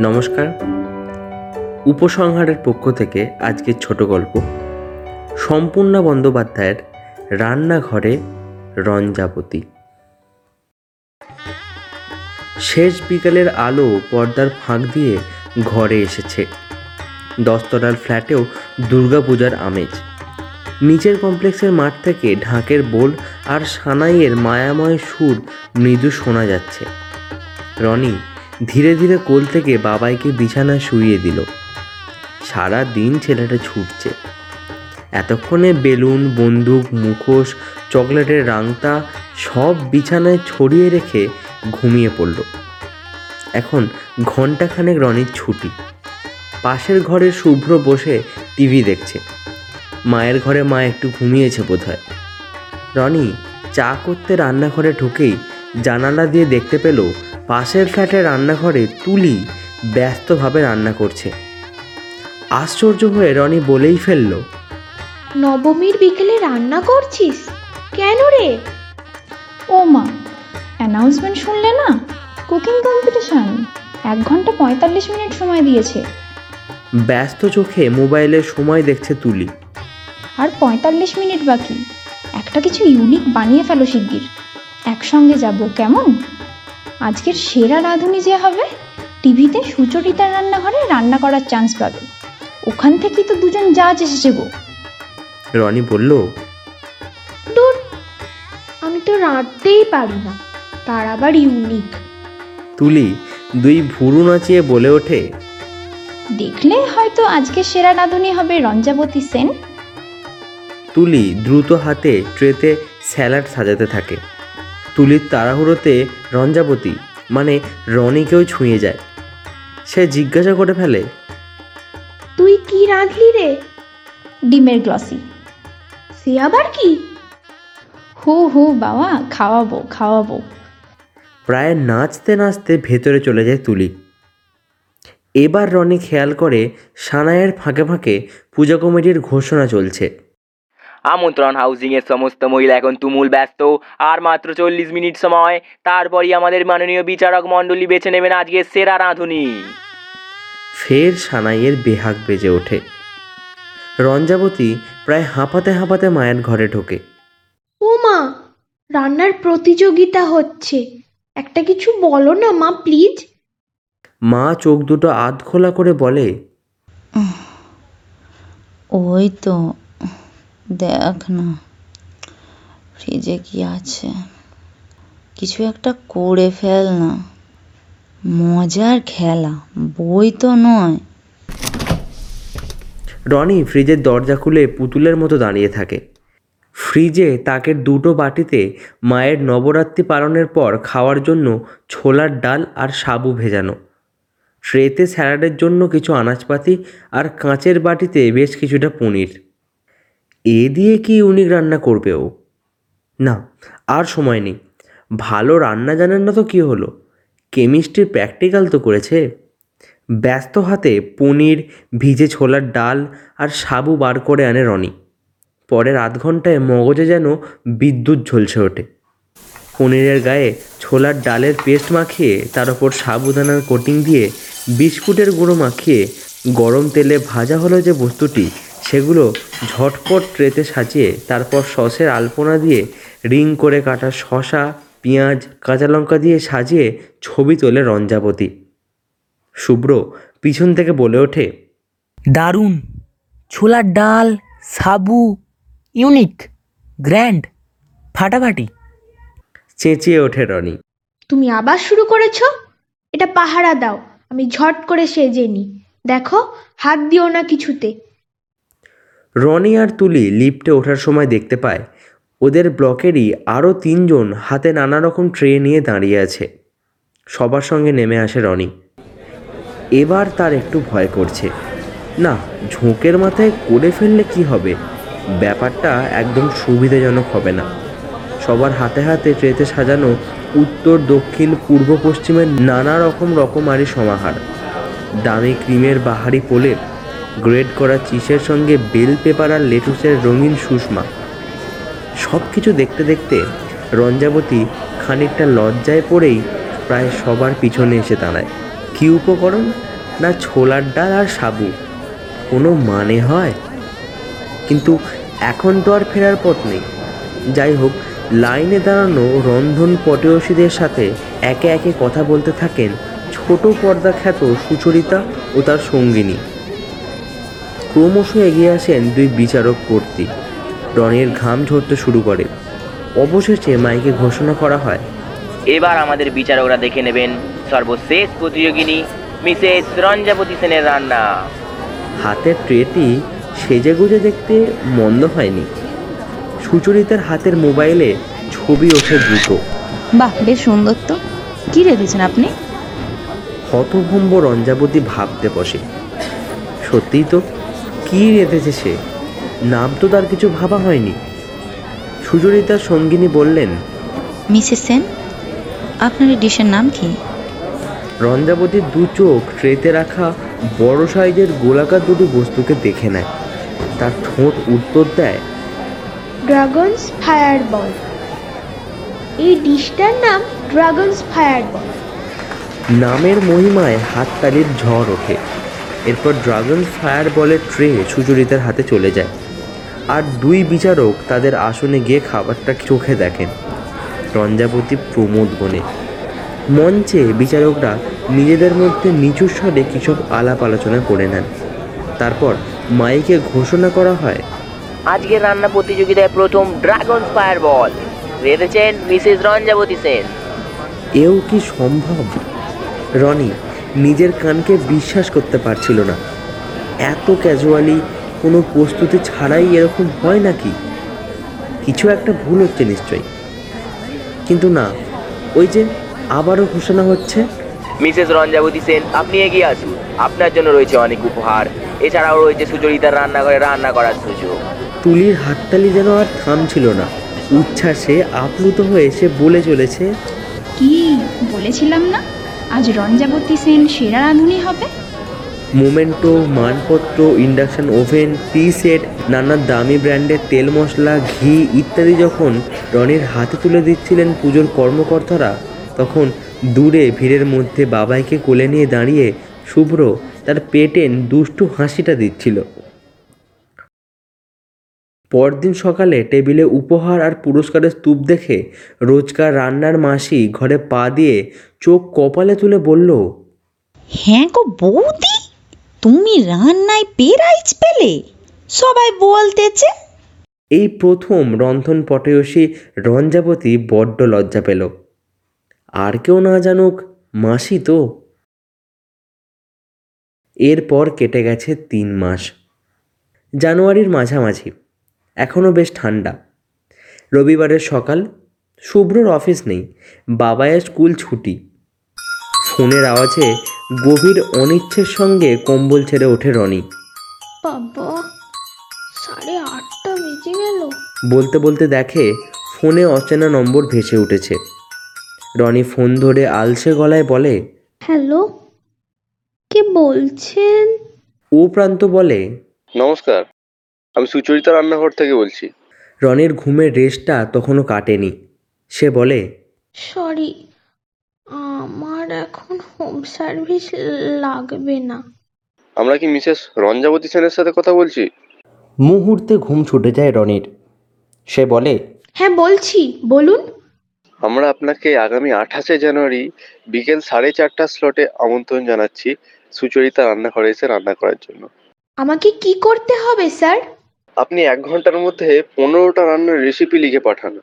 নমস্কার। উপসংহারের পক্ষ থেকে আজকের ছোট গল্প। সম্পূর্ণ বন্দ্যোপাধ্যায়ের রান্নাঘরে রঞ্জাবতী শেষ বিকালের আলো পর্দার ফাঁক দিয়ে ঘরে এসেছে। দশতলার ফ্ল্যাটেও দুর্গাপূজার আমেজ। নিচের কমপ্লেক্সের মাঠ থেকে ঢাকের বোল আর সানাইয়ের মায়াময় সুর মৃদু শোনা যাচ্ছে। রনি ধীরে ধীরে কোল থেকে বাবাইকে বিছানায় শুইয়ে দিল। সারা দিন ছেলেটা ছুটছে। এতক্ষণে বেলুন, বন্দুক, মুখোশ, চকলেটের রাংতা সব বিছানায় ছড়িয়ে রেখে ঘুমিয়ে পড়ল। এখন ঘন্টাখানেক রনির ছুটি। পাশের ঘরে শুভ্র বসে টিভি দেখছে। মায়ের ঘরে মা একটু ঘুমিয়েছে বোধহয়। রনি চা করতে রান্নাঘরে ঢুকেই জানালা দিয়ে দেখতে পেল পাশের ফ্ল্যাটের রান্নাঘরে তুলি ব্যস্তভাবে রান্না করছে। আশ্চর্য হয়ে রনি বলেই ফেলল নবমীর বিকেলে রান্না করছিস? কেন রে? ও মা অ্যানাউন্সমেন্ট শুনলে না? কুকিং কম্পিটিশন এক ঘণ্টা পঁয়তাল্লিশ মিনিট সময় দিয়েছে। ব্যস্ত চোখে মোবাইলে সময় দেখছে তুলি। আর পঁয়তাল্লিশ মিনিট বাকি। একটা কিছু ইউনিক বানিয়ে ফেলো শিগগির। একসঙ্গে যাব কেমন? আজকের সেরা রাঁধুনি যে হবে টিভিতে সুচরিতার রান্নাঘরে রান্না করার চান্স পাবে। ওখান থেকেই তো দুজন জাজ এসেছে গো। রনি বলল দূর আমি তো রাঁধতেই পারি না। তার আবার ইউনিক তুলি দুই ভুরু নাচিয়ে বলে ওঠে দেখলে হয়তো আজকে সেরা রাঁধুনি হবে রঞ্জাবতী সেন। তুলি দ্রুত হাতে ট্রেতে স্যালাড সাজাতে থাকে। তুলির তাড়াহুড়োতে রঞ্জাবতী মানে রনিকেও ছুঁয়ে যায়। সে জিজ্ঞাসা করে ফেলে তুই কি রাঁধলি রে? ডিমের গ্লসি। সে আবার কি? হু হু বাবা খাওয়াবো খাওয়াবো। প্রায় নাচতে নাচতে ভেতরে চলে যায় তুলি। এবার রনি খেয়াল করে সানায়ের ফাঁকে ফাঁকে পূজা কমিটির ঘোষণা চলছে। আমন্ত্রণ হাউজিং এর সমস্ত মহিলা এখন তুমুল ব্যস্ত। আর মাত্র চল্লিশ মিনিট সময়। তারপরই আমাদের মাননীয় বিচারক মণ্ডলী বেছে নেবেন আজকে সেরা রাঁধুনি। ফের সানাইয়ের বেহাগ বেজে ওঠে। রঞ্জাবতী প্রায় হাঁপাতে হাঁপাতে মায়ের ঘরে ঢোকে। ও মা রান্নার প্রতিযোগিতা হচ্ছে। একটা কিছু বলো না মা প্লিজ। মা চোখ দুটো আধ খোলা করে বলে ওই তো দেখ না ফ্রিজে কি আছে? কিছু একটা করে ফেল না। মজার খেলা, বই তো নয়। রনি ফ্রিজের দরজা খুলে পুতুলের মতো দাঁড়িয়ে থাকে। ফ্রিজে তাকে দুটো বাটিতে মায়ের নবরাত্রি পালনের পর খাওয়ার জন্য ছোলার ডাল আর সাবু ভেজানো। ট্রেতে স্যালাডের জন্য কিছু আনাজপাতি আর কাঁচের বাটিতে বেশ কিছুটা পনির। এ দিয়ে কি ইউনিক রান্না করবে ও? না, আর সময় নেই। ভালো রান্না জানেন না তো কী হলো? কেমিস্ট্রির প্র্যাকটিক্যাল তো করেছে। ব্যস্ত হাতে পনির, ভিজে ছোলার ডাল আর সাবু বার করে আনে রনি। পরের আধ ঘন্টায় মগজে যেন বিদ্যুৎ ঝলসে ওঠে। পনিরের গায়ে ছোলার ডালের পেস্ট মাখিয়ে, তার ওপর সাবুদানার কোটিং দিয়ে বিস্কুটের গুঁড়ো মাখিয়ে গরম তেলে ভাজা হলো যে বস্তুটি সেগুলো ঝটপট ট্রেতে সাজিয়ে তারপর সসের আলপনা দিয়ে রিং করে কাটা শসা পেঁয়াজ কাঁচা লঙ্কা দিয়ে সাজিয়ে ছবি তোলে রঞ্জাপতি শুভ্র পিছন থেকে বলে ওঠে দারুণ! ছোলার ডাল সাবু ইউনিক গ্র্যান্ড ফাটাফাটি। চেঁচিয়ে ওঠে রনি। তুমি আবার শুরু করেছ? এটা পাহারা দাও আমি ঝট করে সেজে নি দেখো হাত দিও না কিছুতে। রনি আর তুলি লিফটে ওঠার সময় দেখতে পায়, ওদের ব্লকেরই আরও তিনজন হাতে নানা রকম ট্রে নিয়ে দাঁড়িয়ে আছে। সবার সঙ্গে নেমে আসে রনি। এবার তার একটু ভয় করছে। না, ঝোঁকের মাথায় করে ফেললে কি হবে? ব্যাপারটা একদম সুবিধাজনক হবে না। সবার হাতে হাতে ট্রেতে সাজানো উত্তর, দক্ষিণ, পূর্ব, পশ্চিমের নানা রকম রকমারি সমাহার। দামি ক্রিমের বাহারি পোলের গ্রেড করা চিসের সঙ্গে বেল পেপার আর লেটুসের রঙিন সুষমা। সব কিছু দেখতে দেখতে রঞ্জাবতী খানিকটা লজ্জায় পড়েই প্রায় সবার পিছনে এসে দাঁড়ায়। কী উপকরণ? না ছোলার ডাল আর সাবু। কোনো মানে হয়? কিন্তু এখন তো আর ফেরার পথ নেই। যাই হোক, লাইনে দাঁড়ানো রন্ধন পটেয়সীদের সাথে একে একে কথা বলতে থাকেন ছোট পর্দা খ্যাত সুচরিতা ও তার সঙ্গিনী। ক্রমশ এগিয়ে আসেন দুই বিচারক কর্তৃক রনির ঘাম ঝরতে শুরু করে। অবশেষে মাইকে ঘোষণা করা হয় এবার আমাদের বিচারকরা দেখে নেবেন সর্বশেষ প্রতিযোগিনী মিসেস রঞ্জাপতি সেনের রান্না। হাতের ট্রেটি সেজে গুজে দেখতে মন্দ হয়নি। সুচরিতার হাতের মোবাইলে ছবি ওঠে দ্রুত। বাহ বেশ সুন্দর তো। কি রেখেছেন আপনি? হতভম্ব রঞ্জাবতী ভাবতে বসে। সত্যিই তো কী রেঁধেছে সে? নাম তো তার কিছু ভাবা হয়নি। সুচরিতার সঙ্গিনী বললেন মিসেস সেন আপনার এই ডিশের নাম কি? রঞ্জাবতীর দু চোখ ট্রেতে রাখা বড় সাইজের গোলাকার দুটি বস্তুকে দেখে নেয়। তার ঠোঁট উত্তর দেয় ড্রাগনস ফায়ার বল। এই ডিশটার নাম ড্রাগনস ফায়ার বল। নামের মহিমায় হাততালির ঝড় ওঠে। এরপর ড্রাগন ফায়ার বলের ট্রে সুচরিতার হাতে চলে যায়। আর দুই বিচারক তাদের আসনে গিয়ে খাবারটা চোখে দেখেন। রঞ্জাবতী প্রমোদ বনে। মঞ্চে বিচারকরা নিজেদের মধ্যে নিচু স্বরে কিসব আলাপ আলোচনা করে নেন। তারপর মাইকে ঘোষণা করা হয় আজকের রান্না প্রতিযোগিতায় প্রথম ড্রাগন ফায়ার বল রেঁধেছেন মিসেস রঞ্জাবতী সেন? এও কি সম্ভব? রনি নিজের কানকে বিশ্বাস করতে পারছিল না। এত ক্যাজুয়ালি কোনো প্রস্তুতি ছাড়াই এরকম হয় নাকি? কিছু একটা ভুল হচ্ছে নিশ্চয়ই। কিন্তু না ওই যে আবারও ঘোষণা হচ্ছে। মিসেস রঞ্জাবতী সেন আপনি এগিয়ে আসুন। আপনার জন্য রয়েছে অনেক উপহার। এছাড়াও রয়েছে সুচরিতার রান্নাঘরে রান্না করার সুযোগ। তুলির হাততালি যেন আর থামছিল না। উচ্ছ্বাসে আপ্লুত হয়ে সে বলে চলেছে কি? বলেছিলাম না? আজ রঞ্জাবতী সেন সেরা রাঁধুনি হবে? মোমেন্টো, মানপত্র, ইন্ডাকশন ওভেন, টি সেট, নানা দামি ব্র্যান্ডের তেল মশলা, ঘি ইত্যাদি যখন রনির হাতে তুলে দিচ্ছিলেন পুজোর কর্মকর্তারা, তখন দূরে ভিড়ের মধ্যে বাবাইকে কোলে নিয়ে দাঁড়িয়ে শুভ্র তার পেটেন দুষ্টু হাসিটা দিচ্ছিল। পরদিন সকালে টেবিলে উপহার আর পুরস্কারের স্তূপ দেখে রোজকার রান্নার মাসি ঘরে পা দিয়ে চোখ কপালে তুলে বলল হ্যাঁ গো বৌদি তুমি রান্নায় পেরাইজ পেলে সবাই বলতেছে। এই প্রথম রন্ধন পটয়সী রঞ্জাবতী বড্ড লজ্জা পেল। আর কেউ না জানুক মাসি তো। এরপর কেটে গেছে তিন মাস। জানুয়ারির মাঝামাঝি। এখনও বেশ ঠান্ডা। রবিবারের সকাল শুভ্রর অফিস নেই বাবায়ের স্কুল ছুটি। ফোনের আওয়াজে গভীর অনিচ্ছের সঙ্গে কম্বল ছেড়ে ওঠে রনি। বাবা সাড়ে আটটা বেজে গেল। বলতে বলতে দেখে ফোনে অচেনা নম্বর ভেসে উঠেছে। রনি ফোন ধরে আলসে গলায় বলে হ্যালো কে বলছেন? ও প্রান্ত বলে নমস্কার। আমি সুচরিতা রান্নাঘর থেকে বলছি। রনির ঘুমের রেশটা তখনও কাটেনি। সে বলে সরি আমার এখন হোম সার্ভিস লাগবে না। আমরা কি মিসেস রঞ্জাবতী সেনের সাথে কথা বলছি? মুহূর্তে ঘুম ছুটে যায় রনির। সে বলে হ্যাঁ বলছি বলুন। আমরা আপনাকে আগামী আঠাশে জানুয়ারি বিকেল সাড়ে চারটার স্লটে আমন্ত্রণ জানাচ্ছি সুচরিতা রান্নাঘরে এসে রান্না করার জন্য। আমাকে কি করতে হবে স্যার? আপনি এক ঘণ্টার মধ্যে পনেরোটা রান্নার রেসিপি লিখে পাঠান।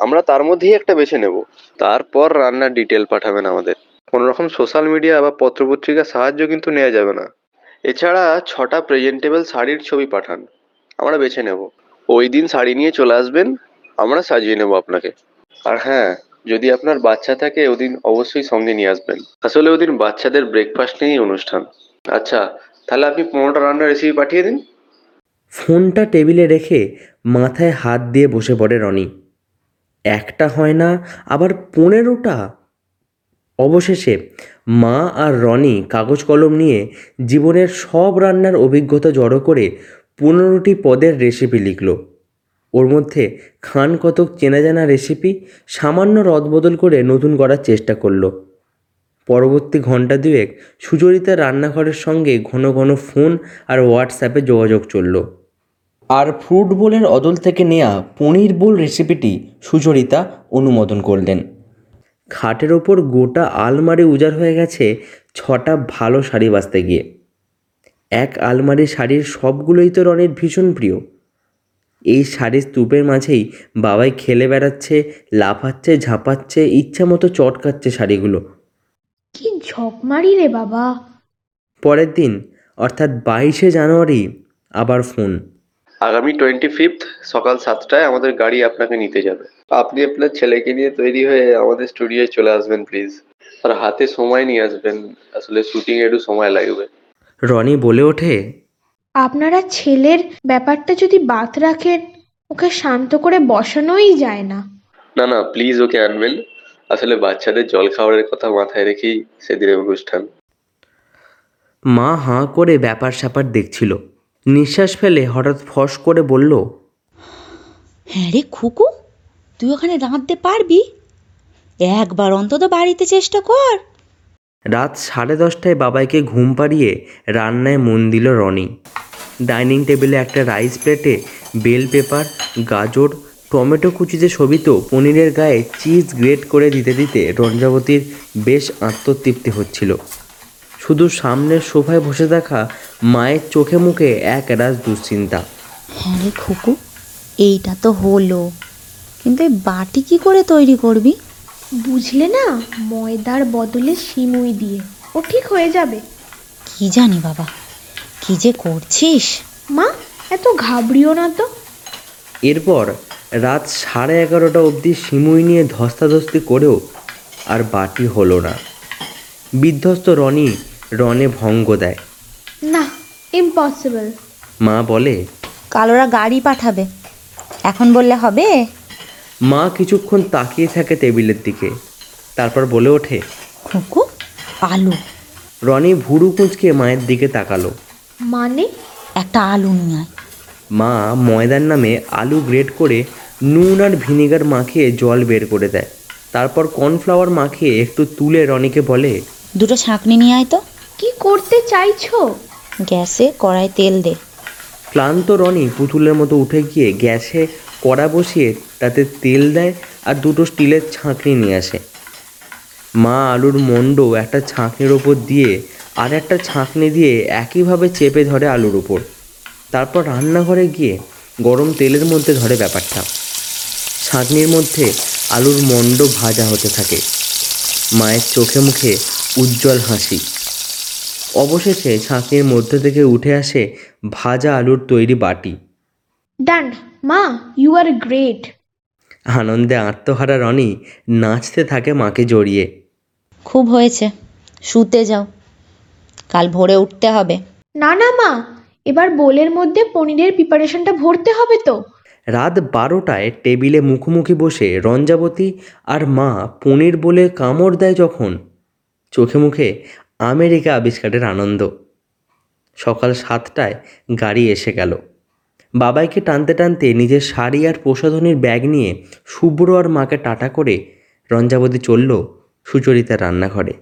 আমরা তার মধ্যেই একটা বেছে নেব। তারপর রান্নার ডিটেল পাঠাবেন আমাদের। কোনো রকম সোশ্যাল মিডিয়া বা পত্রপত্রিকার সাহায্য কিন্তু নেওয়া যাবে না। এছাড়া ছটা প্রেজেন্টেবল শাড়ির ছবি পাঠান। আমরা বেছে নেব। ওই দিন শাড়ি নিয়ে চলে আসবেন। আমরা সাজিয়ে নেব আপনাকে। আর হ্যাঁ যদি আপনার বাচ্চা থাকে, ওদিন অবশ্যই সঙ্গে নিয়ে আসবেন। আসলে ওদিন বাচ্চাদের ব্রেকফাস্ট নিয়েই অনুষ্ঠান। আচ্ছা তাহলে আপনি পনেরোটা রান্নার রেসিপি পাঠিয়ে দিন। ফোনটা টেবিলে রেখে মাথায় হাত দিয়ে বসে পড়ে রনি। একটা হয় না, আবার পনেরোটা। অবশেষে মা আর রনি কাগজ কলম নিয়ে জীবনের সব রান্নার অভিজ্ঞতা জড়ো করে পনেরোটি পদের রেসিপি লিখল। ওর মধ্যে খান কতক চেনা জানা রেসিপি সামান্য রদবদল করে নতুন করার চেষ্টা করল। পরবর্তী ঘণ্টা দুয়েক সুচরিতার রান্নাঘরের সঙ্গে ঘন ঘন ফোন আর হোয়াটসঅ্যাপে যোগাযোগ চলল। আর ফ্রুট বোলের অদল থেকে নেয়া পনির বোল রেসিপিটি সুচরিতা অনুমোদন করলেন। খাটের ওপর গোটা আলমারি উজাড় হয়ে গেছে ছটা ভালো শাড়ি বাঁচতে গিয়ে। এক আলমারি শাড়ির সবগুলোই তো রনির ভীষণ প্রিয়। এই শাড়ির স্তূপের মাঝেই বাবাই খেলে বেড়াচ্ছে লাফাচ্ছে ঝাঁপাচ্ছে ইচ্ছা মতো চটকাচ্ছে শাড়িগুলো। কি ঝকমারি রে বাবা। পরের দিন অর্থাৎ বাইশে জানুয়ারি আবার ফোন। আগামী টোয়েন্টি ফিফথ সকাল সাতটায় আমাদের গাড়ি আপনাকে নিতে যাবে। আপনি আপনার ছেলেকে নিয়ে তৈরি হয়ে আমাদের স্টুডিওয়ে চলে আসবেন প্লিজ আর হাতে সময় নিয়ে আসবেন। আসলে শুটিং একটু সময় লাগবে। রনি বলে ওঠে আপনারা ছেলের ব্যাপারটা যদি বাদ রাখেন ওকে শান্ত করে বসানোই যায় না। না না প্লিজ ওকে আনবেন। আসলে বাচ্চাদের জল খাবারের কথা মাথায় রেখেই সেদিনের অনুষ্ঠান। মা হাঁ করে ব্যাপার স্যাপার দেখছিল। নিঃশ্বাস ফেলে হঠাৎ ফস করে বলল হ্যাঁ রে খুকু তুই ওখানে রাঁধতে পারবি? একবার অন্তত বাড়িতে চেষ্টা কর। রাত সাড়ে দশটায় বাবাইকে ঘুম পাড়িয়ে রান্নায় মন দিল রনি। ডাইনিং টেবিলে একটা রাইস প্লেটে বেল পেপার গাজর টমেটো কুচিতে শোভিত পনিরের গায়ে চিজ গ্রেট করে দিতে দিতে রঞ্জাবতীর বেশ আত্মতৃপ্তি হচ্ছিল। শুধু সামনের সোফায় বসে থাকা মায়ের চোখে মুখে এক রাজ দুশ্চিন্তা। হ্যাঁ রে খুকু এইটা তো হলো। কিন্তু এই বাটি কি করে তৈরি করবি? বুঝলে না ময়দার বদলে সিমুই দিয়ে। ও ঠিক হয়ে যাবে। কি জানি বাবা কি যে করছিস? মা এত ঘাবড়িও না তো। এরপর রাত সাড়ে এগারোটা অবধি সিমুই নিয়ে ধস্তাধস্তি করেও আর বাটি হলো না। বিধ্বস্ত রনি রনে ভঙ্গ দেয়। না ইম্পসিবল মা বলে কালোরা গাড়ি পাঠাবে। এখন বললে হবে? মা কিছুক্ষণ তাকিয়ে থাকে টেবিলের দিকে। তারপর বলে ওঠে খুকু আলু। রনি ভুরু কুঁচকে মায়ের দিকে তাকালো। মানে একটা আলু নিয়ে আয়। মা ময়দার নামে আলু গ্রেট করে নুন আর ভিনেগার মাখিয়ে জল বের করে দেয়। তারপর কর্নফ্লাওয়ার মাখিয়ে একটু তুলে রনিকে বলে দুটো ছাঁকনি নিয়ে আয় তো। কি করতে চাইছো? গ্যাসে কড়াই তেল দে। ক্লান্ত রনি পুতুলের মতো উঠে গিয়ে গ্যাসে কড়া বসিয়ে তাতে তেল দেয় আর দুটো স্টিলের ছাঁকনি নিয়ে আসে। মা আলুর মণ্ড একটা ছাঁকনির ওপর দিয়ে আর একটা ছাঁকনি দিয়ে একইভাবে চেপে ধরে আলুর ওপর তারপর রান্নাঘরে গিয়ে গরম তেলের মধ্যে ধরে ব্যাপারটা। ছাঁকনির মধ্যে আলুর মণ্ড ভাজা হতে থাকে। মায়ের চোখে মুখে উজ্জ্বল হাসি। অবশেষে ছাঁকনির মধ্যে থেকে উঠে আসে ভাজা আলুর তৈরি বাটি। ডান মা ইউ আর গ্রেট আনন্দে আত্মহারা রনি নাচতে থাকে মাকে জড়িয়ে। খুব হয়েছে। শুতে যাও। কাল ভোরে উঠতে হবে। না না মা। এবার বোলের মধ্যে পনিরের প্রিপারেশনটা ভরতে হবে তো। রাত বারোটায় টেবিলে মুখোমুখি বসে রঞ্জাবতী আর মা পনির বলে কামড় দেয় যখন। চোখে মুখে আমেরিকা আবিষ্কারের আনন্দ। সকাল সাতটায় গাড়ি এসে গেল। বাবাইকে টানতে টানতে নিজের শাড়ি আর প্রসাধনীর ব্যাগ নিয়ে শুভ্র আর মাকে টাটা করে রঞ্জাবতী চলল সুচরিতার রান্নাঘরে।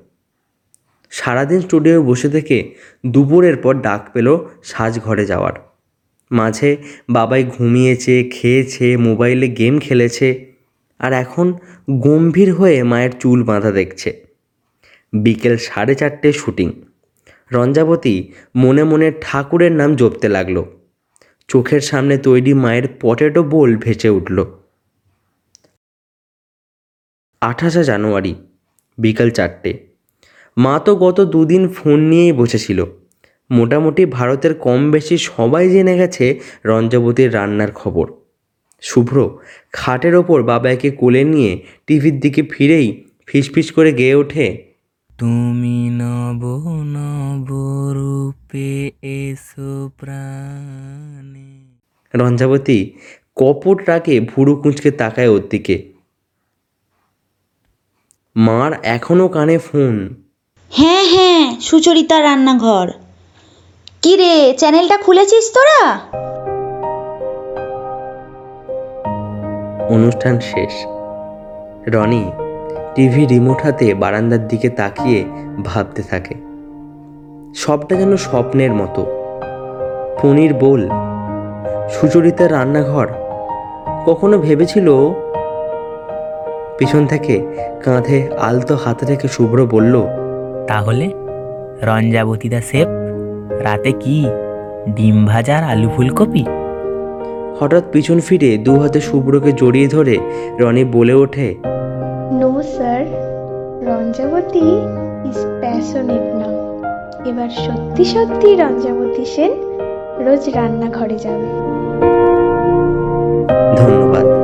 সারাদিন স্টুডিওয়ে বসে থেকে দুপুরের পর ডাক পেল সাজঘরে যাওয়ার। মাঝে বাবাই ঘুমিয়েছে, খেয়েছে, মোবাইলে গেম খেলেছে আর এখন গম্ভীর হয়ে মায়ের চুল বাঁধা দেখছে। বিকেল সাড়ে চারটে শুটিং। রঞ্জাবতী মনে মনে ঠাকুরের নাম জপতে লাগল। চোখের সামনে তৈরি মায়ের পটেটো বোল ভেসে উঠল। আঠাশে জানুয়ারি, বিকাল চারটে। মা তো গত দুদিন ফোন নিয়েই বসেছিল। মোটামুটি ভারতের কম বেশি সবাই জেনে গেছে রঞ্জাবতীর রান্নার খবর। শুভ্র খাটের ওপর বাবাকে কোলে নিয়ে টিভির দিকে ফিরেই ফিসফিস করে গেয়ে ওঠে তুমি নব নব রূপে এসো প্রাণে। রঞ্জাবতী কপট রাগে ভুরু কুঁচকে তাকায় ওর দিকে। মার এখনও কানে ফোন। হ্যাঁ হ্যাঁ সুচরিতা রান্নাঘর। কি রে চ্যানেলটা খুলেছিস তোরা? অনুষ্ঠান শেষ। রনি টিভি রিমোট হাতে বারান্দার দিকে তাকিয়ে ভাবতে থাকে। সবটা যেন স্বপ্নের মতো। পনির বোল সুচরিতার রান্নাঘর কখনো ভেবেছিল? পিছন থেকে কাঁধে আলতো হাতে রেখে শুভ্র বলল তাহলে রঞ্জাবতীদা শেফ রাতে কি ডিম ভাজা আর আলু ফুলকপি? হঠাৎ পিছন ফিরে দু হাতে শুভ্রকে জড়িয়ে ধরে রনি বলে ওঠে no sir Ranjabati is passionate না এবার সত্যি সত্যি রঞ্জাবতী সেন রোজ রান্নাঘরে যাবে। ধন্যবাদ।